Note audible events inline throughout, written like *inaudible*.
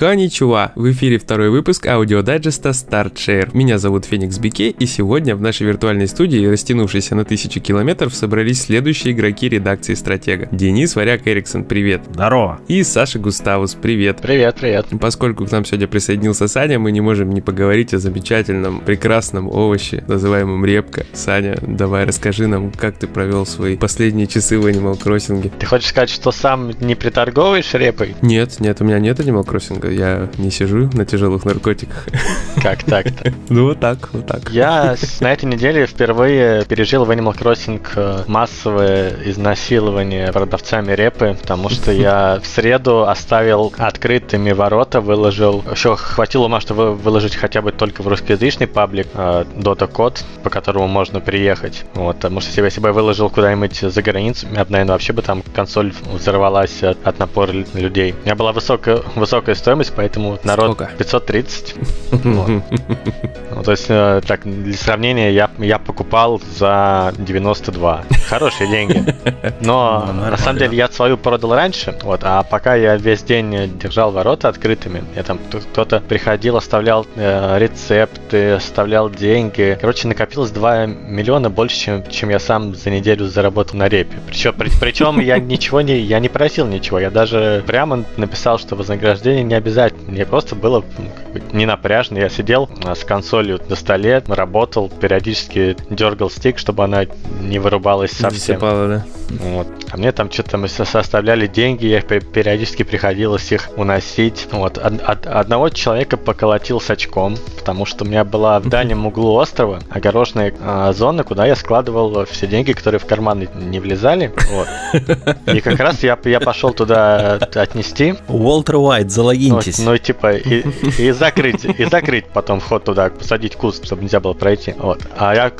Konnichiwa! В эфире второй выпуск аудиодайджеста Start Share. Меня зовут Феникс Бике, и сегодня в нашей виртуальной студии, растянувшейся на тысячу километров, собрались следующие игроки редакции Стратега. Денис Варяк Эриксон, привет. Здорово. И Саша Густавус, привет. Привет, привет. Поскольку к нам сегодня присоединился Саня, мы не можем не поговорить о замечательном, прекрасном овоще, называемом репка. Саня, давай расскажи нам, как ты провел свои последние часы в Animal Crossing. Ты хочешь сказать, что сам не приторговываешь репой? Нет, нет, у меня нет Animal Crossing я не сижу на тяжелых наркотиках. Как так-то? *laughs* Ну, вот так, вот так. Я на этой неделе впервые пережил в Animal Crossing э, массовое изнасилование продавцами репы, потому что я в среду оставил открытыми ворота, выложил... Еще хватило ума, чтобы выложить хотя бы только в русскоязычный паблик э, Dota код, по которому можно приехать. Вот, потому что если бы я выложил куда-нибудь за границу, я бы, наверное, вообще бы там консоль взорвалась от, от напора людей. У меня была высокая, высокая стоимость стоимость, поэтому народ Сколько? 530. *laughs* Ну, то есть, э, так, для сравнения, я, я покупал за 92. Хорошие деньги. Но ну, на самом деле я свою продал раньше, вот, а пока я весь день держал ворота открытыми, я там кто-то приходил, оставлял э, рецепты, оставлял деньги. Короче, накопилось 2 миллиона больше, чем, чем я сам за неделю заработал на репе. Причем, при, причем я ничего не, я не просил ничего, я даже прямо написал, что вознаграждение не обязательно. Мне просто было не напряжно. Я сидел а, с консолью на столе, работал, периодически дергал стик, чтобы она не вырубалась совсем. Засыпала, да? Вот. А мне там что-то мы составляли деньги, я периодически приходилось их уносить. Вот. Од- од- одного человека поколотил с очком, потому что у меня была в дальнем углу острова огороженная а, зона, куда я складывал все деньги, которые в карман не влезали. Вот. И как раз я, я пошел туда отнести. Уолтер Уайт, залогиньтесь. Ну, ну типа, и, и закрыть, и закрыть потом вход туда, посадить куст, чтобы нельзя было пройти. Вот. А я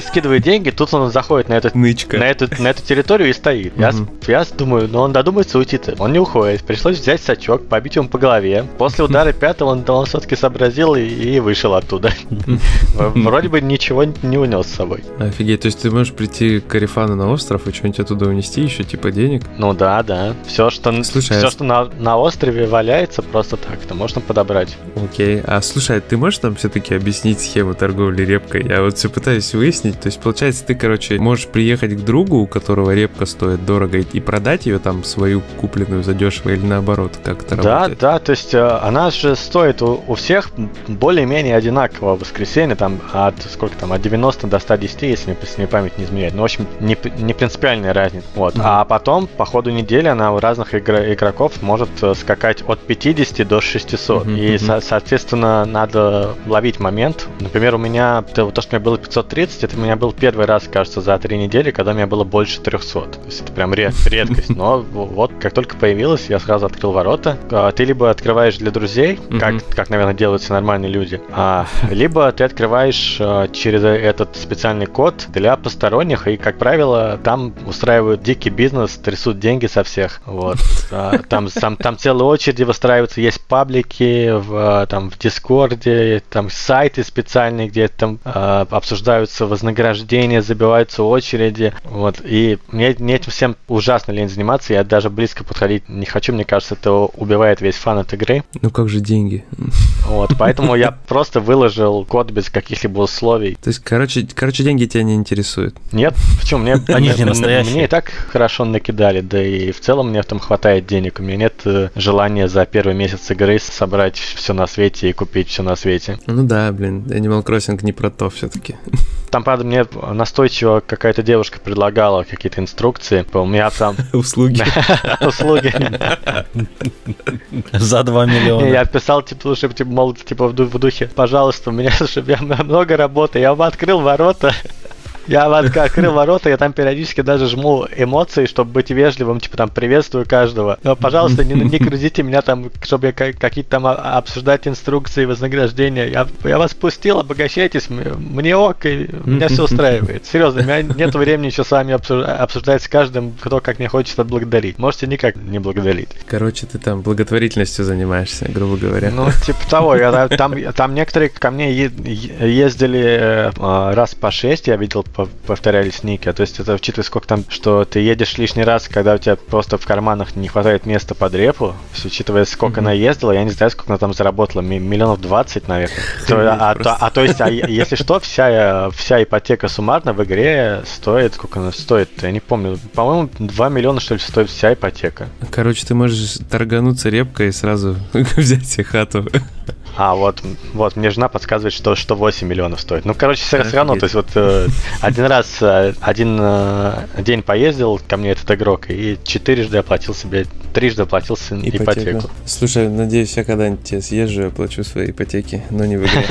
скидываю деньги, тут он заходит на, этот, Нычка. на, эту, на эту территорию и стоит. Я, я думаю, ну он додумается уйти-то. Он не уходит. Пришлось взять сачок, побить ему по голове. После удара пятого он, он все-таки сообразил и, и вышел оттуда. *laughs* Вроде бы ничего не унес с собой. Офигеть, то есть ты можешь прийти к Карифану на остров и что-нибудь оттуда унести, еще типа денег? Ну да, да. Все, что, Слушай, все, а... что на, на острове валяется, просто так, то можно подобрать. Окей. А слушай, ты можешь нам все-таки объяснить схему торговли репкой? Я вот все пытаюсь выяснить. То есть, получается, ты, короче, можешь приехать к другу, у которого репка стоит дорого, и продать ее там свою купленную задешево или наоборот, как это да, работает? Да, да, то есть э, она же стоит у, у всех более-менее одинаково в воскресенье, там от сколько там, от 90 до 110, если мне, если мне память не изменяет. Ну, в общем, не, не принципиальная разница. Вот. Mm-hmm. А потом, по ходу недели, она у разных игр- игроков может э, скакать от 50 до 600. Mm-hmm. И, со- соответственно, надо ловить момент. Например, у меня, то, что у меня было 530, это у меня был первый раз, кажется, за три недели, когда у меня было больше 300. То есть это прям ред- *laughs* редкость. Но вот, как только появилась, я сразу открыл ворота. А, ты либо открываешь для друзей, как, как наверное, делают все нормальные люди, а, *laughs* либо ты открываешь а, через этот специальный код для посторонних, и, как правило, там устраивают дикий бизнес, трясут деньги со всех. Вот. А, там, там, там целые очереди выстраиваются, есть паблики в, там, в Дискорде, там сайты специальные, где там э, обсуждаются вознаграждения, забиваются очереди. Вот. И мне, мне этим всем ужасно лень заниматься, я даже близко подходить не хочу, мне кажется, это убивает весь фан от игры. Ну как же деньги? Вот, поэтому я *laughs* просто выложил код без каких-либо условий. То есть, короче, короче, деньги тебя не интересуют? Нет, почему? Мне, Они мне, настоящие. мне и так хорошо накидали, да и в целом мне там хватает денег. У меня нет э, желания за первый месяц игры собрать все на свете и купить все на свете. Ну да, блин, Animal Crossing не про то все-таки. *laughs* Там, правда, мне настойчиво какая-то девушка предлагала какие-то инструкции. У меня там... *laughs* Услуги. *laughs* Услуги. За 2 миллиона. Я писал, типа, чтобы, типа, мол, типа, в духе, пожалуйста, у меня, я много работы, я вам открыл ворота, я открыл ворота, я там периодически даже жму эмоции, чтобы быть вежливым, типа там приветствую каждого. Но, пожалуйста, не, не грузите меня там, чтобы я какие-то там обсуждать инструкции, вознаграждения. Я, я вас пустил, обогащайтесь, мне ок, и меня все устраивает. Серьезно, у меня нет времени еще с вами обсуждать с каждым, кто как мне хочет отблагодарить. Можете никак не благодарить. Короче, ты там благотворительностью занимаешься, грубо говоря. Ну, типа того. Я, там, там некоторые ко мне ездили э, раз по шесть, я видел повторялись ники. А то есть это учитывая, сколько там, что ты едешь лишний раз, когда у тебя просто в карманах не хватает места под репу, учитывая, сколько mm-hmm. она ездила, я не знаю, сколько она там заработала, миллионов 20, наверное. *laughs* То, а, то, а то есть, а, если что, вся, вся ипотека суммарно в игре стоит, сколько она стоит, я не помню, по-моему, 2 миллиона, что ли, стоит вся ипотека. Короче, ты можешь торгануться репкой и сразу *laughs* взять себе хату. А, вот, вот, мне жена подсказывает, что, что 8 миллионов стоит. Ну, короче, все, все равно, то есть вот э, один раз, э, один э, день поездил ко мне этот игрок, и четырежды оплатил себе, трижды оплатил ипотеку. ипотеку. Слушай, надеюсь, я когда-нибудь тебе съезжу и оплачу свои ипотеки, но не в игре.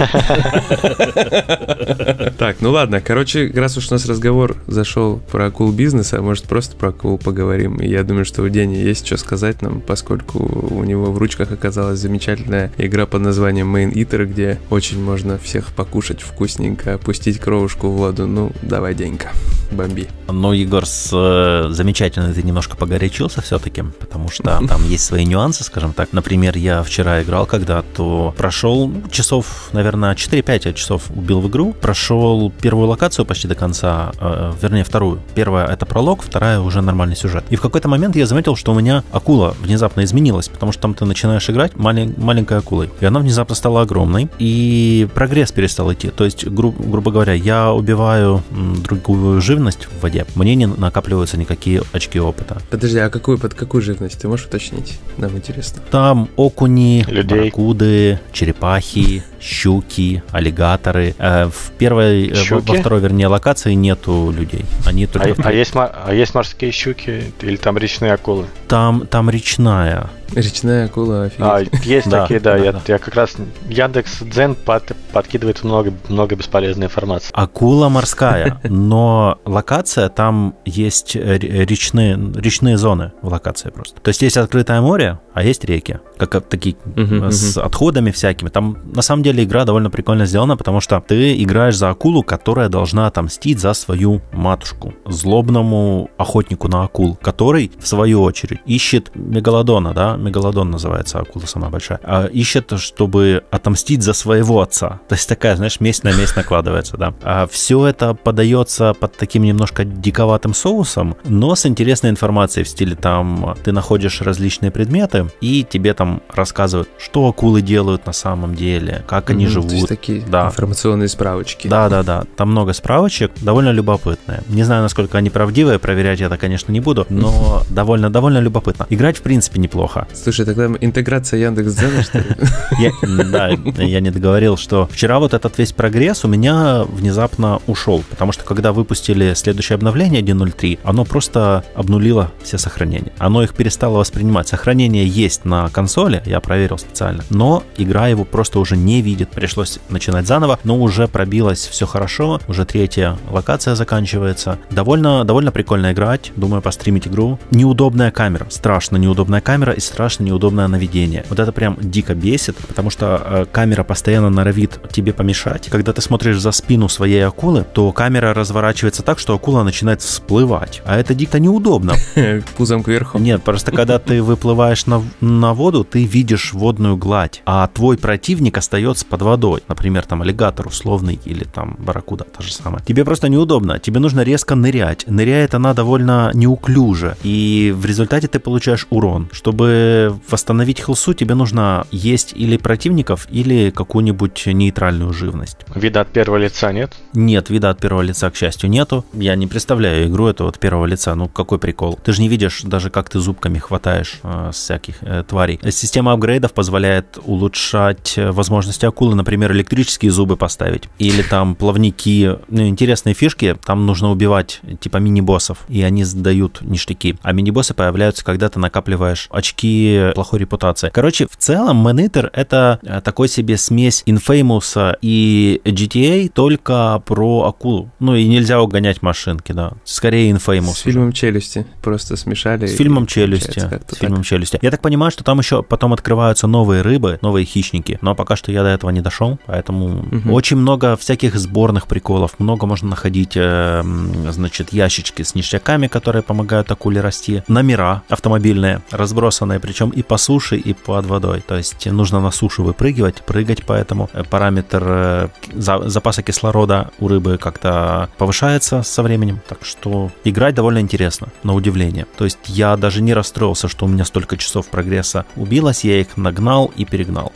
*laughs* Так, ну ладно, короче, раз уж у нас разговор зашел про акул бизнеса, может просто про акул поговорим. Я думаю, что у Дени есть что сказать нам, поскольку у него в ручках оказалась замечательная игра под названием названием Main Eater, где очень можно всех покушать вкусненько, опустить кровушку в воду. Ну, давай, Денька, бомби. Ну, Егор, с, э, замечательно ты немножко погорячился все-таки, потому что *laughs* там есть свои нюансы, скажем так. Например, я вчера играл когда-то, прошел часов, наверное, 4-5 часов убил в игру, прошел первую локацию почти до конца, э, вернее, вторую. Первая — это пролог, вторая — уже нормальный сюжет. И в какой-то момент я заметил, что у меня акула внезапно изменилась, потому что там ты начинаешь играть малень, маленькой акулой, и она внезапно внезапно стала огромной, и прогресс перестал идти. То есть, гру- грубо говоря, я убиваю другую живность в воде, мне не накапливаются никакие очки опыта. Подожди, а какую, под какую живность ты можешь уточнить? Нам интересно. Там окуни, Людей. барракуды, черепахи, щуки, аллигаторы. Э, в первой, э, щуки? во второй, вернее, локации нету людей. Они только а, а, есть, а есть морские щуки или там речные акулы? Там, там речная. Речная акула, офигеть. А, есть да, такие, да. да, я, да. я как раз... Яндекс Дзен под, подкидывает много, много бесполезной информации. Акула морская, но локация, там есть речные, речные зоны в локации просто. То есть есть открытое море, а есть реки, как такие uh-huh, с отходами всякими. Там на самом деле игра довольно прикольно сделана, потому что ты играешь за акулу, которая должна отомстить за свою матушку, злобному охотнику на акул, который, в свою очередь, ищет мегалодона, да, мегалодон называется акула самая большая, а ищет, чтобы отомстить за своего отца. То есть такая, знаешь, месть на месть накладывается, да. А все это подается под таким немножко диковатым соусом, но с интересной информацией в стиле там ты находишь различные предметы, и тебе там рассказывают, что акулы делают на самом деле, как они mm-hmm, живут. То есть такие да. информационные справочки. Да, да, да. Там много справочек, довольно любопытные. Не знаю, насколько они правдивые, проверять я это, конечно, не буду, но *laughs* довольно, довольно любопытно. Играть, в принципе, неплохо. Слушай, тогда интеграция Яндекс.Дзена, что ли? *laughs* Да, я не договорил, что вчера вот этот весь прогресс у меня внезапно ушел, потому что когда выпустили следующее обновление 1.03, оно просто обнулило все сохранения. Оно их перестало воспринимать. Сохранение есть на консоли, я проверил специально, но игра его просто уже не видит. Пришлось начинать заново, но уже пробилось все хорошо, уже третья локация заканчивается. Довольно, довольно прикольно играть, думаю постримить игру. Неудобная камера, страшно неудобная камера и страшно неудобное наведение. Вот это прям дико бесит, потому что э, камера постоянно норовит тебе помешать. Когда ты смотришь за спину своей акулы, то камера разворачивается так, что акула начинает всплывать. А это дико неудобно. *laughs* Пузом кверху? Нет, просто когда ты выплываешь на, на воду, ты видишь водную гладь, а твой противник остается под водой. Например, там аллигатор условный или там барракуда, та же самая. Тебе просто неудобно. Тебе нужно резко нырять. Ныряет она довольно неуклюже. И в результате ты получаешь урон. Чтобы восстановить хилсу, тебе нужно есть или противников, или какую-нибудь нейтральную живность. Вида от первого лица нет? Нет, вида от первого лица, к счастью, нету. Я не представляю игру эту от первого лица. Ну, какой прикол. Ты же не видишь даже, как ты зубками хватаешь э, всяких э, тварей. Система апгрейдов позволяет улучшать э, возможности акулы, например, электрические зубы поставить. Или там плавники. Ну, интересные фишки. Там нужно убивать типа мини-боссов. И они сдают ништяки. А мини-боссы появляются, когда ты накапливаешь очки плохой репутации. Короче, в целом Man Eater это э, такой себе смесь Infamous и GTA, только про акулу. Ну и нельзя угонять машинки, да. Скорее Infamous. С фильмом «Челюсти» просто смешали. С фильмом «Челюсти». С фильмом «Челюсти». Я так понимаю, что там еще потом открываются новые рыбы, новые хищники. Но пока что я до этого не дошел, поэтому угу. очень много всяких сборных приколов. Много можно находить, э, значит, ящички с ништяками, которые помогают акуле расти. Номера автомобильные, разбросанные причем и по суше, и под водой. То есть нужно на сушу выпрыгивать, прыгать, поэтому параметр э, запаса кислорода у рыбы как-то повышается со временем. Так что играть довольно интересно, на удивление. То есть я даже не расстроился, что у меня столько часов прогресса убилось, я их нагнал и перегнал.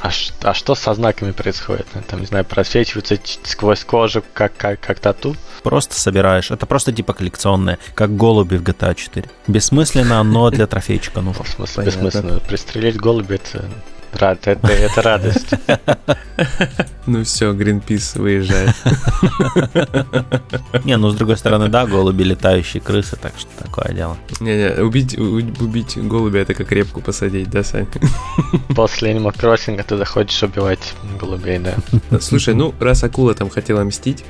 А, а что со знаками происходит? Там, не знаю, просвечиваются сквозь кожу, как, как, как тату? Просто собираешь. Это просто типа коллекционное, как голуби в GTA 4. Бессмысленно, но для трофейчика нужно. В смысле, бессмысленно. Пристрелить голуби это Рад, это, это радость. Ну все, Гринпис выезжает. Не, ну с другой стороны, да, голуби летающие крысы, так что такое дело. Не-не, убить, убить голубя это как репку посадить, да, Сань? После Animal Crossing ты захочешь убивать голубей, да. Слушай, ну раз акула там хотела мстить,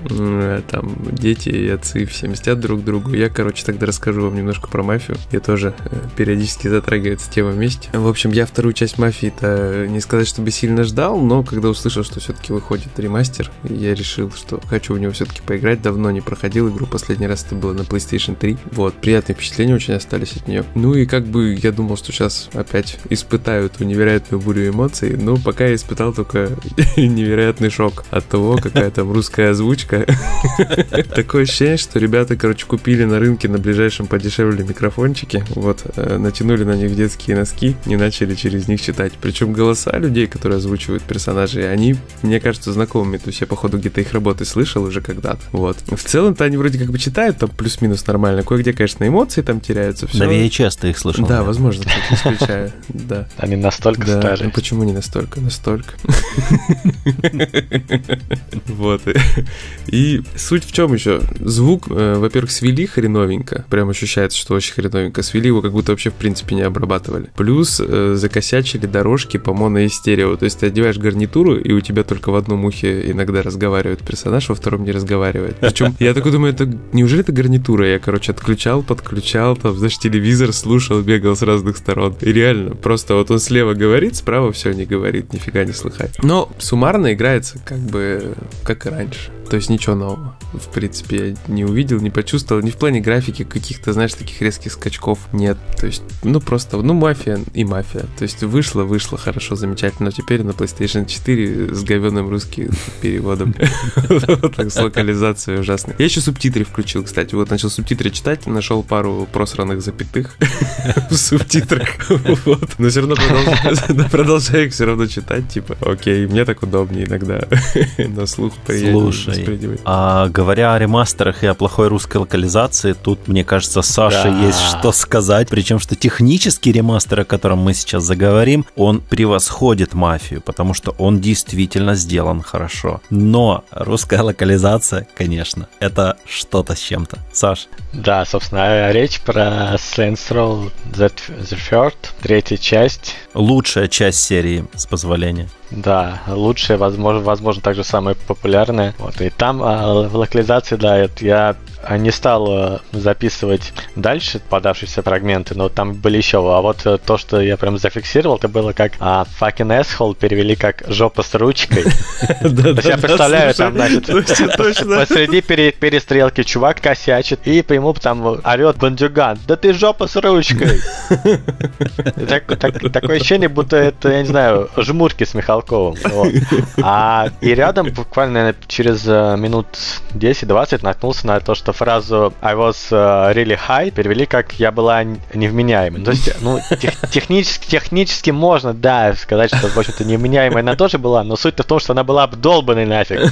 там дети и отцы все мстят друг другу, я, короче, тогда расскажу вам немножко про мафию. Я тоже э, периодически затрагивается тема вместе. В общем, я вторую часть мафии-то не сказать, чтобы сильно ждал, но когда услышал, что все-таки выходит ремастер, я решил, что хочу в него все-таки поиграть. Давно не проходил игру, последний раз это было на PlayStation 3. Вот, приятные впечатления очень остались от нее. Ну и как бы я думал, что сейчас опять испытаю эту невероятную бурю эмоций, но пока я испытал только *laughs* невероятный шок от того, какая там русская озвучка. *laughs* Такое ощущение, что ребята, короче, купили на рынке на ближайшем подешевле микрофончики, вот, э, натянули на них детские носки и начали через них читать. Причем голоса людей, которые озвучивают персонажей, они, мне кажется, знакомыми. То есть я, походу, где-то их работы слышал уже когда-то. Вот. В целом-то они вроде как бы читают там плюс-минус нормально. Кое-где, конечно, эмоции там теряются. Все. На VHS ты их слышал? Да, возможно, так исключаю. *laughs* Да. Они настолько да. старые. Ну почему не настолько? Настолько. *laughs* Вот. И суть в чем еще? Звук, э, во-первых, свели хреновенько. Прям ощущается, что очень хреновенько. Свели его как будто вообще в принципе не обрабатывали. Плюс э, закосячили дорожки по моно и стерео. То есть ты одеваешь гарнитуру, и у тебя только в одном ухе иногда разговаривает персонаж, во втором не разговаривает. Причем *laughs* я такой думаю, это неужели это гарнитура? Я, короче, отключал, подключал, там, знаешь, телевизор слушал, бегал с разных сторон. И реально, просто вот он слева говорит, справа все не говорит, нифига не слыхать. Но суммарно играется как бы как и раньше. То есть ничего нового, в принципе, я не увидел, не почувствовал. Ни в плане графики каких-то, знаешь, таких резких скачков нет. То есть, ну просто, ну мафия и мафия. То есть вышло, вышло хорошо, замечательно. Но теперь на PlayStation 4 с говенным русским переводом. *laughs* Так, с локализацией ужасной. Я еще субтитры включил, кстати. Вот начал субтитры читать, нашел пару просранных запятых *laughs* в субтитрах. Вот. Но все равно продолжаю их все равно читать, типа, окей, мне так удобнее иногда *laughs* на слух приятнее. Слушай, распределить. А говоря о ремастерах и о плохой русской локализации, тут, мне кажется, Саша да. есть что сказать. Причем, что технический ремастер, о котором мы сейчас заговорим, он превосходит мафию, потому что он действительно сделан хорошо. Но русская локализация, конечно, это что-то с чем-то. Саш? Да, собственно, речь про Saints Row The Third, третья часть. Лучшая часть серии, с позволения. Да, лучшая, возможно, возможно, также самая популярная. Вот, и там а, в локализации, да, я а, не стал записывать дальше подавшиеся фрагменты, но там были еще. А вот э, то, что я прям зафиксировал, это было как а, fucking asshole перевели как жопа с ручкой. *laughs* Я представляю, там, значит, посреди перестрелки чувак косячит, и по ему там орет бандюган, да ты жопа с ручкой. Такое ощущение, будто это, я не знаю, жмурки с Михалковым. А, и рядом буквально через э, минут 10-20 наткнулся на то, что фразу I was э, really high перевели как я была невменяемой. То есть, *laughs* ну, тех, технически, технически можно, да, сказать, что, в общем-то, невменяемая она тоже была, но суть-то в том, что она была обдолбанной нафиг. *laughs*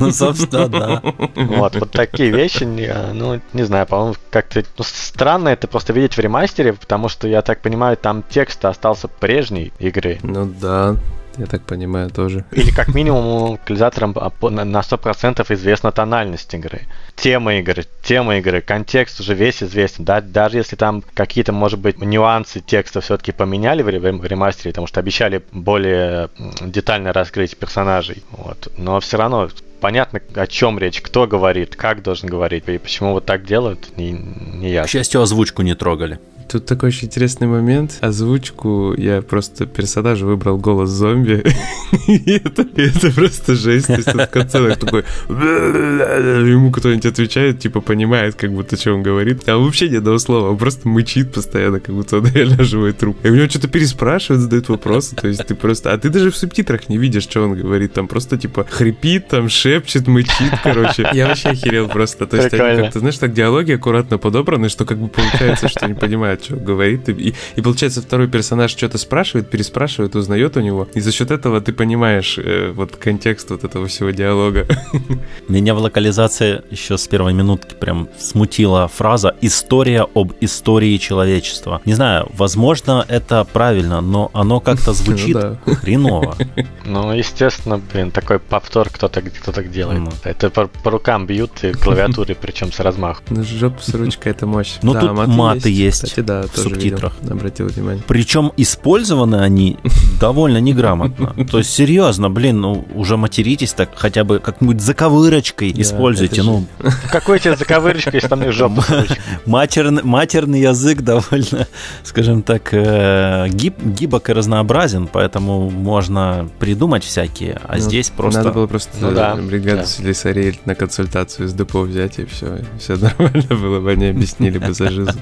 Ну, собственно, да. Вот, вот такие вещи, ну, не знаю, по-моему, как-то ну, странно это просто видеть в ремастере, потому что, я так понимаю, там текст остался прежней игры. Ну да, я так понимаю, тоже. Или как минимум локализаторам на 100% известна тональность игры. Тема игры, тема игры, контекст уже весь известен. Да, даже если там какие-то, может быть, нюансы текста все-таки поменяли в ремастере, потому что обещали более детально раскрыть персонажей. Вот. Но все равно понятно, о чем речь, кто говорит, как должен говорить, и почему вот так делают, не, не ясно. К счастью, озвучку не трогали Тут такой очень интересный момент. Озвучку я просто персонажа выбрал голос зомби. *laughs* это, это просто жесть. То есть в конце такой... *laughs* Ему кто-нибудь отвечает, типа понимает, как будто, что он говорит. А вообще ни одного слова. Он просто мычит постоянно, как будто он реально живой труп. И у него что-то переспрашивают, задают вопросы. То есть ты просто... А ты даже в субтитрах не видишь, что он говорит. Там просто, типа, хрипит, там шепчет, мычит, короче. Я вообще охерел просто. То есть они как-то, знаешь, так диалоги аккуратно подобраны, что как бы получается, что не понимает, что говорит. И, и получается, второй персонаж что-то спрашивает, переспрашивает, узнает у него. И за счет этого ты понимаешь э, вот контекст вот этого всего диалога. *laughs* Меня в локализации еще с первой минутки прям смутила фраза «история об истории человечества». Не знаю, возможно, это правильно, но оно как-то *laughs* звучит ну, хреново. *laughs* Ну, естественно, блин, такой повтор кто-то кто так делает. Это по, по рукам бьют и клавиатуре, причем с размахом. Ну, жопа с ручкой, это мощь. Ну, тут маты есть. Да, в субтитрах. Обратил внимание. Причем использованы они довольно неграмотно. *laughs* То есть, серьезно, блин, ну, уже материтесь так, хотя бы как-нибудь заковырочкой используйте. Ну, *laughs* какой тебе заковырочка, если там жопа *laughs* матерный, язык довольно, скажем так, э, гиб, гибок и разнообразен, поэтому можно придумать всякие, а ну, здесь просто... Надо было просто ну, да, бригаду слесарей на консультацию с депо взять, и все, все нормально было бы, они объяснили бы за жизнь.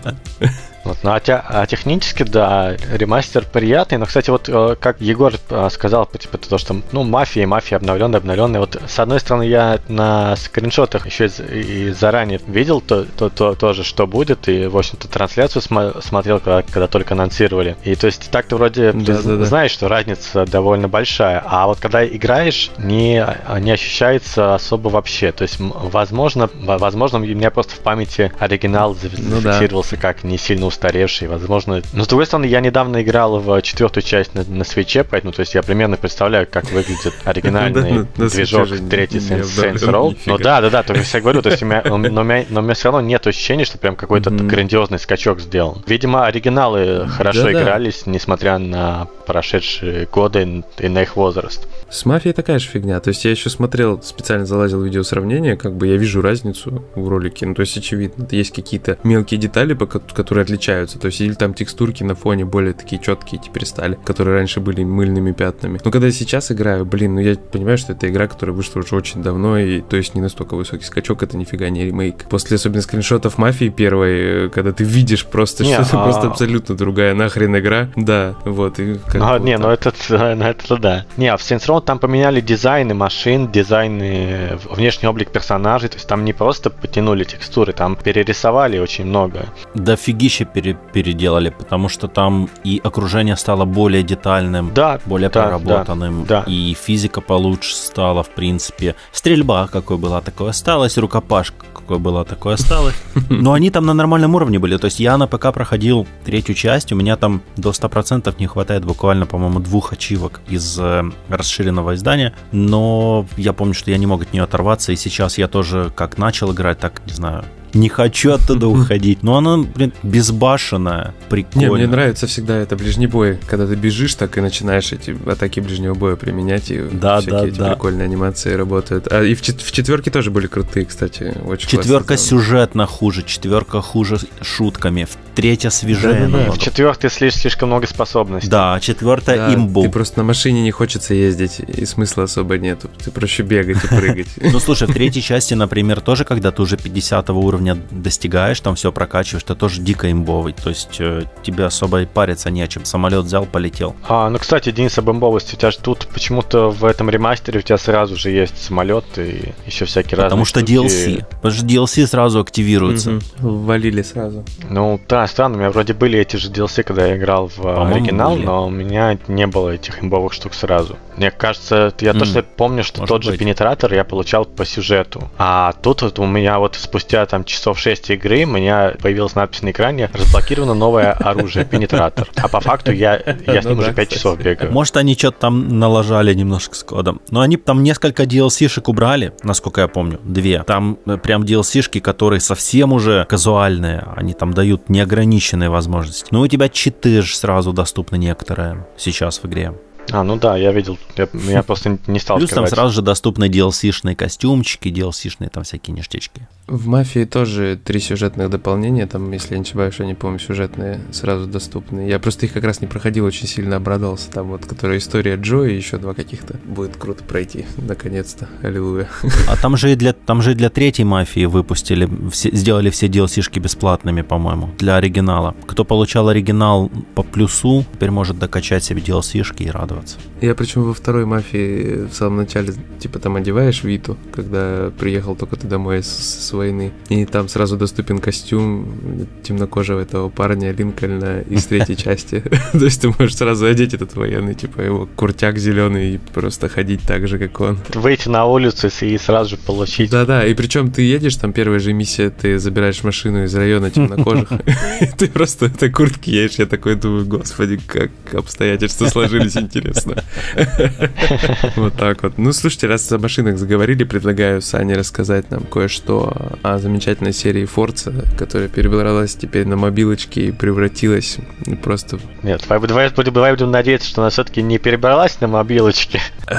Вот, ну, а, те, а технически, да, ремастер приятный, но, кстати, вот э, как Егор э, сказал, типа, то, что, ну, мафия, мафия обновленная, обновленная, вот, с одной стороны, я на скриншотах еще и, и заранее видел то, то, то, тоже, что будет, и, в общем-то, трансляцию см- смотрел, когда, когда только анонсировали. И, то есть, так ты вроде да, ты да, знаешь, да. что разница довольно большая, а вот когда играешь, не, не ощущается особо вообще, то есть, возможно, возможно, у меня просто в памяти оригинал зафиксировался ну, да. как не сильно устаревший, возможно. Но с другой стороны, я недавно играл в четвертую часть на, на свече, поэтому то есть я примерно представляю, как выглядит *laughs* оригинальный движок третий Saints Row. Ну да, да, да, то есть я говорю, то есть но, у меня, все равно нет ощущения, что прям какой-то грандиозный скачок сделан. Видимо, оригиналы хорошо игрались, несмотря на прошедшие годы и на их возраст. С мафией такая же фигня. То есть я еще смотрел, специально залазил видео сравнения, как бы я вижу разницу в ролике. Ну, то есть очевидно, есть какие-то мелкие детали, которые отличаются. То есть или там текстурки на фоне более такие четкие теперь стали, которые раньше были мыльными пятнами. Но когда я сейчас играю, блин, ну я понимаю, что это игра, которая вышла уже очень давно, и то есть не настолько высокий скачок, это нифига не ремейк. После особенно скриншотов мафии первой, когда ты видишь просто, не, что это а... просто абсолютно другая нахрен игра, да, вот. И а, не, ну это, ну это да. Не, а в Saints Row там поменяли дизайны машин, дизайны, внешний облик персонажей, то есть там не просто потянули текстуры, там перерисовали очень много. Да фигище пере переделали, потому что там и окружение стало более детальным, да, более да, проработанным, да, да. и физика получше стала, в принципе. Стрельба какой была, такой осталась, рукопашка какой была, такой осталась. *laughs* Но они там на нормальном уровне были, то есть я на ПК проходил третью часть, у меня там до 100% не хватает буквально, по-моему, двух ачивок из э, расширенного издания, но я помню, что я не мог от нее оторваться, и сейчас я тоже как начал играть, так, не знаю, не хочу оттуда *laughs* уходить. Но она, блин, безбашенная, прикольно. Не, мне нравится всегда это ближний бой, когда ты бежишь, так и начинаешь эти атаки ближнего боя применять, и да, всякие да, эти да. прикольные анимации работают. А и в, в четверке тоже были крутые, кстати, очень Четверка сюжетно хуже, четверка хуже шутками, третья свежее. Да, да, да. В четвертой слишком много способностей. Да, четвертая да, имбу. Ты просто на машине не хочется ездить, и смысла особо нету. Ты проще бегать и прыгать. Ну, слушай, в третьей части, например, тоже, когда ты уже 50 уровня уровня достигаешь, там все прокачиваешь, это тоже дико имбовый. То есть э, тебе особо париться не о чем. Самолет взял, полетел. А, ну, кстати, Денис, об имбовости. У тебя же тут почему-то в этом ремастере у тебя сразу же есть самолет и еще всякие разные Потому что штуки. DLC. Потому что DLC сразу активируется. Угу. Валили сразу. Ну, да, странно. У меня вроде были эти же DLC, когда я играл в оригинал, были. но у меня не было этих имбовых штук сразу. Мне кажется, я mm. точно помню, что Может тот быть. же пенетратор я получал по сюжету. А тут вот у меня вот спустя там часов 6 игры у меня появилась надпись на экране «Разблокировано новое оружие, пенетратор». А по факту я, я с ним ну уже 5 часов бегаю. Может, они что-то там налажали немножко с кодом. Но они там несколько DLC-шек убрали, насколько я помню, две. Там э, прям DLC-шки, которые совсем уже казуальные. Они там дают неограниченные возможности. Но у тебя читы же сразу доступны некоторые сейчас в игре. А, ну да, я видел. Я, я просто не стал Плюс скрывать. там сразу же доступны DLC-шные костюмчики, DLC-шные там всякие ништячки. В «Мафии» тоже три сюжетных дополнения, там, если я не ошибаюсь, они, по-моему, сюжетные, сразу доступны. Я просто их как раз не проходил, очень сильно обрадовался. Там вот, которая история Джо и еще два каких-то. Будет круто пройти, наконец-то. Аллилуйя. А там же и для, там же и для третьей «Мафии» выпустили, все, сделали все DLC-шки бесплатными, по-моему, для оригинала. Кто получал оригинал по плюсу, теперь может докачать себе DLC-шки и радоваться. Я причем во второй «Мафии» в самом начале, типа, там одеваешь Виту, когда приехал только ты домой с, с войны. И там сразу доступен костюм темнокожего этого парня Линкольна из третьей *laughs* части. *laughs* То есть ты можешь сразу одеть этот военный, типа его куртяк зеленый и просто ходить так же, как он. Выйти на улицу и сразу же получить. Да-да, и причем ты едешь, там первая же миссия, ты забираешь машину из района темнокожих, *laughs* ты просто в этой куртке едешь, я такой думаю, господи, как обстоятельства сложились, интересно. *laughs* Вот так вот. Ну, слушайте, раз о машинах заговорили, предлагаю Сане рассказать нам кое-что о замечательной серии Forza, которая перебралась теперь на мобилочки и превратилась просто... Нет, давай, будем надеяться, что она все-таки не перебралась на мобилочки. *laughs*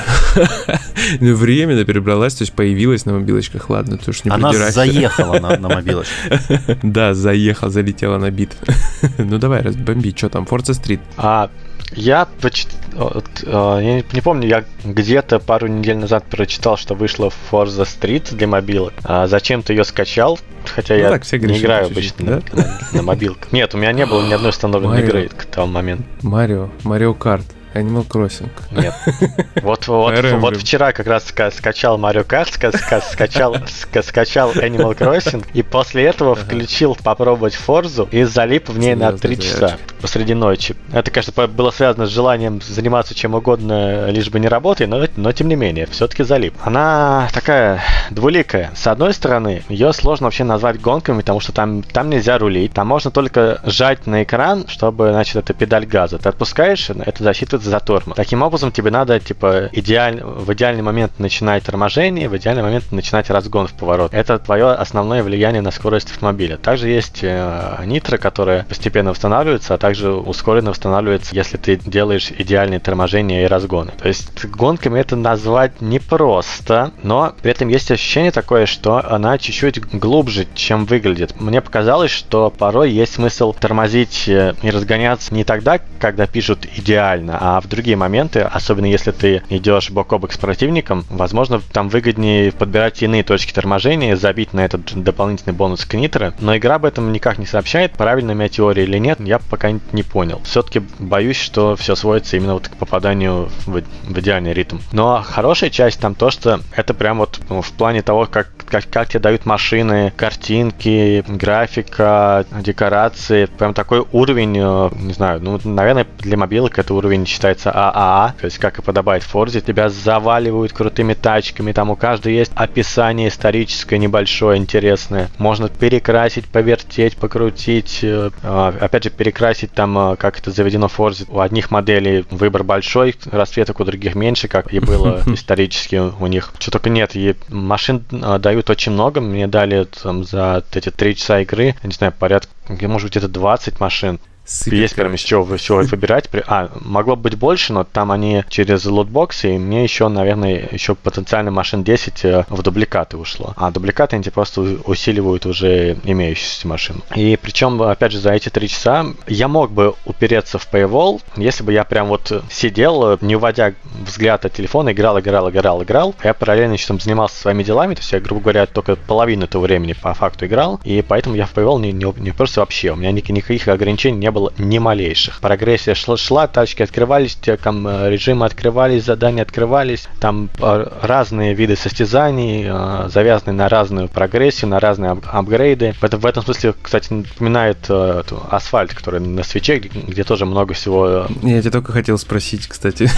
Ну, временно перебралась, то есть появилась на мобилочках, ладно, ты уж не Она заехала на, на *laughs* мобилочку. Да, заехал, залетела на бит. Ну давай, разбомби, что там, Forza Street. А я прочит... вот, э, я не- помню, я где-то пару недель назад прочитал, что вышла Forza Street для мобилок. А зачем ты ее скачал? Хотя Ну я так, все не играю обычно на, на- на мобилках. Нет, у меня не было ни одной установленной игры к тому моменту. Марио, Марио Карт, Animal Crossing. Нет. *laughs* Вот, вот, вот вчера как раз ска- скачал Mario Kart, ска- ска- скачал, ска- скачал Animal Crossing, и после этого включил попробовать Форзу и залип в ней на Серьезный 3 часа посреди ночи. Это, конечно, было связано с желанием заниматься чем угодно, лишь бы не работой, но, но тем не менее, все-таки залип. Она такая двуликая. С одной стороны, ее сложно вообще назвать гонками, потому что там, там нельзя рулить, там можно только жать на экран, чтобы, значит, это педаль газа. Ты отпускаешь, это засчитывается за тормоз. Таким образом, тебе надо, типа, идеаль... в идеальный момент начинать торможение, в идеальный момент начинать разгон в поворот. Это твое основное влияние на скорость автомобиля. Также есть э, нитро, которая постепенно восстанавливается, а также ускоренно восстанавливается, если ты делаешь идеальные торможения и разгоны. То есть гонками это назвать непросто, но при этом есть ощущение такое, что она чуть-чуть глубже, чем выглядит. Мне показалось, что порой есть смысл тормозить э, и разгоняться не тогда, когда пишут идеально, а в другие моменты, особенно если ты идешь бок о бок с противником, возможно, там выгоднее подбирать иные точки торможения, забить на этот дополнительный бонус к нитро, но игра об этом никак не сообщает, правильная моя теория или нет, я пока не понял. Все-таки боюсь, что все сводится именно вот к попаданию в, в идеальный ритм. Но хорошая часть там то, что это прям вот ну, в плане того, как, как, как тебе дают машины, картинки, графика, декорации, прям такой уровень, э, не знаю, ну, наверное, для мобилок это уровень считается ААА, то есть как и подобает Форзе, тебя заваливают крутыми тачками, там у каждой есть описание историческое небольшое, интересное, можно перекрасить, повертеть, покрутить, э, э, опять же, перекрасить там, э, как это заведено в Форзе, у одних моделей выбор большой, расцветок у других меньше, как и было *laughs* исторически у них. Что только нет, и машин э, дают очень много, мне дали там за эти три часа игры, не знаю, порядка, может где-то 20 машин. Сыпет, Есть прям из чего, из чего выбирать. А, могло быть больше, но там они через лутбоксы, и мне еще, наверное, еще потенциально машин 10 э, в дубликаты ушло. А дубликаты они просто усиливают уже имеющуюся машину. И причем, опять же, за эти три часа я мог бы упереться в Paywall, если бы я прям вот сидел, не уводя взгляд от телефона, играл, играл, играл, играл. Я параллельно еще там занимался своими делами, то есть я, грубо говоря, только половину этого времени по факту играл, и поэтому я в Paywall не, не, не уперся вообще. У меня ник- никаких ограничений не было ни малейших. Прогрессия шла, шла тачки открывались, там э, режимы открывались, задания открывались, там э, разные виды состязаний, э, завязанные на разную прогрессию, на разные ап- апгрейды. В этом, в этом смысле, кстати, напоминает э, асфальт, который на свече, где, где тоже много всего Я тебе только хотел спросить, кстати.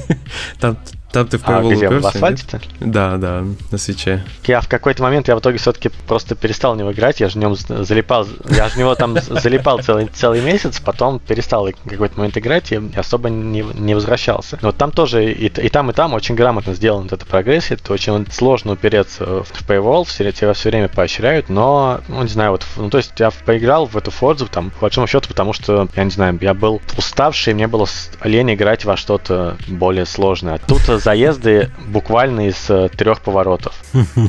*laughs* Там Там ты в А Paywall где, в уперся, асфальте-то? нет? Да, да, на свече. Я в какой-то момент, я в итоге все-таки просто перестал в него играть, я же в нем залипал, я же в него там залипал целый, целый месяц, потом перестал в какой-то момент играть и особо не, не возвращался. Но там тоже и, и там, и там очень грамотно сделана вот эта прогрессия, это очень сложно упереться в Paywall, все, тебя все время поощряют, но, ну, не знаю, вот, ну, то есть я поиграл в эту Forza, там, по большому счету, потому что, я не знаю, я был уставший, мне было лень играть во что-то более сложное. Тут заезды буквально из э, трех поворотов. *laughs* Ну.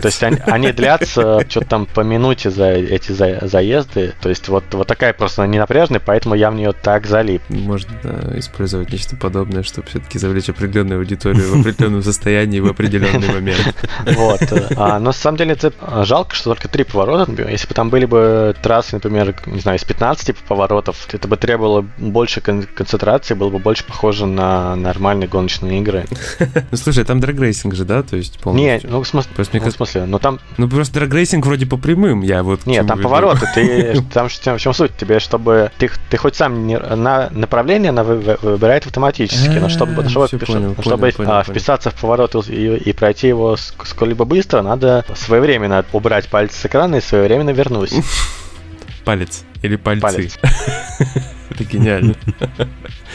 То есть они, длятся что-то там по минуте за эти за- заезды. То есть вот, такая просто ненапряжная, поэтому я в нее так залип. Можно использовать нечто подобное, чтобы все-таки завлечь определенную аудиторию в определенном состоянии в определенный момент. *laughs* Вот. А, но на самом деле это жалко, что только три поворота. Если бы там были бы трассы, например, не знаю, из 15 поворотов, это бы требовало больше кон- концентрации, было бы больше похоже на нормальные гоночные игры. *laughs* Ну слушай, там драгрейсинг же, да? То есть Не, полностью. ну в смысле, Просто ну, в смысле, ну там Ну просто драгрейсинг вроде по прямым, я вот... Нет, там повороты. Ты *laughs* там в чем, суть? Тебе, чтобы ты, ты хоть сам не, на направление она вы- выбирает автоматически, но чтобы, А, чтобы, чтобы а, вписаться в поворот и, и пройти его ск- сколь-либо быстро, надо своевременно убрать палец с экрана и своевременно вернуть. *laughs* Палец. Или пальцы. Палец. Это гениально.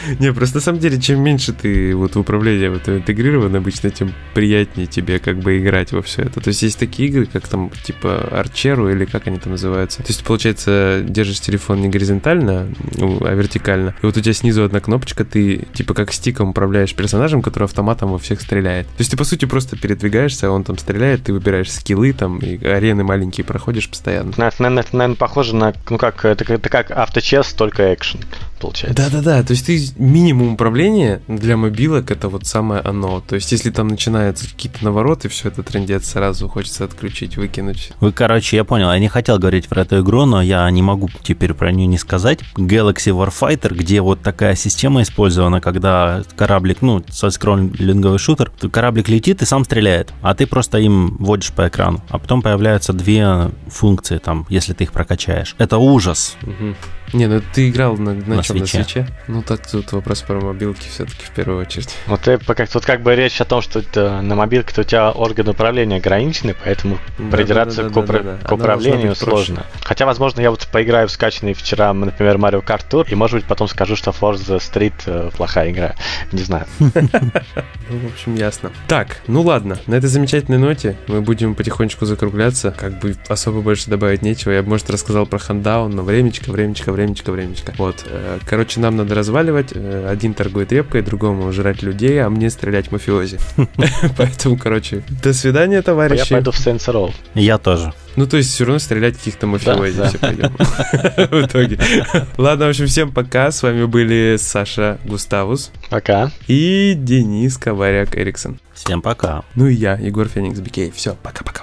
*laughs* Не, просто на самом деле, чем меньше ты вот в управлении в это интегрирован обычно, тем приятнее тебе как бы играть во все это. То есть есть такие игры, как там типа Арчеру или как они там называются. То есть, получается, держишь телефон не горизонтально, ну, а вертикально. И вот у тебя снизу одна кнопочка, ты типа как стиком управляешь персонажем, который автоматом во всех стреляет. То есть ты, по сути, просто передвигаешься, он там стреляет, ты выбираешь скиллы там, и арены маленькие проходишь постоянно. Наверное, похоже на, ну как, это, это как авточес, только экшен, получается. Да-да-да, то есть ты минимум управления для мобилок это вот самое оно. То есть если там начинаются какие-то навороты, все это трендец сразу хочется отключить, выкинуть. Вы, короче, я понял, я не хотел говорить про эту игру, но я не могу теперь про нее не сказать. Galaxy Warfighter, где вот такая система использована, когда кораблик, ну, со скроллинговый шутер, кораблик летит и сам стреляет, а ты просто им водишь по экрану. А потом появляются две функции там, если ты их прокачаешь. Это ужас. Мгм. Не, ну ты играл на, на, На чем, на свече. свече? Ну так тут вопрос про мобилки все-таки в первую очередь. Вот ты пока- тут как бы речь о том, что это на мобилке у тебя орган управления ограничены, поэтому придираться к, упра- Да-да-да-да-да. к Она должна управлению быть проще. сложно. Хотя, возможно, я вот поиграю в скачанный вчера, например, Mario Kart Tour, и, может быть, потом скажу, что Forza Street э, плохая игра. Не знаю. *laughs* Ну, в общем, ясно. Так, ну ладно, на этой замечательной ноте мы будем потихонечку закругляться. Как бы особо больше добавить нечего. Я бы, может, рассказал про хандаун, но времечко, времечко, времечко, времечко. Вот. э, Короче, нам надо разваливать. Э, Один торгует репкой, другому жрать людей, а мне стрелять в мафиози. *laughs* Поэтому, короче, до свидания, Я товарищи. пойду в Saints Row. Я тоже. Ну, то есть все равно стрелять каких-то мафиози Да, да. все пойдем. *laughs* В итоге. Ладно, в общем, всем пока. С вами были Саша Густавус Пока. и Денис Коваряк Эриксон. Всем пока. Ну и я, Егор Феникс Бикей. Все, пока-пока.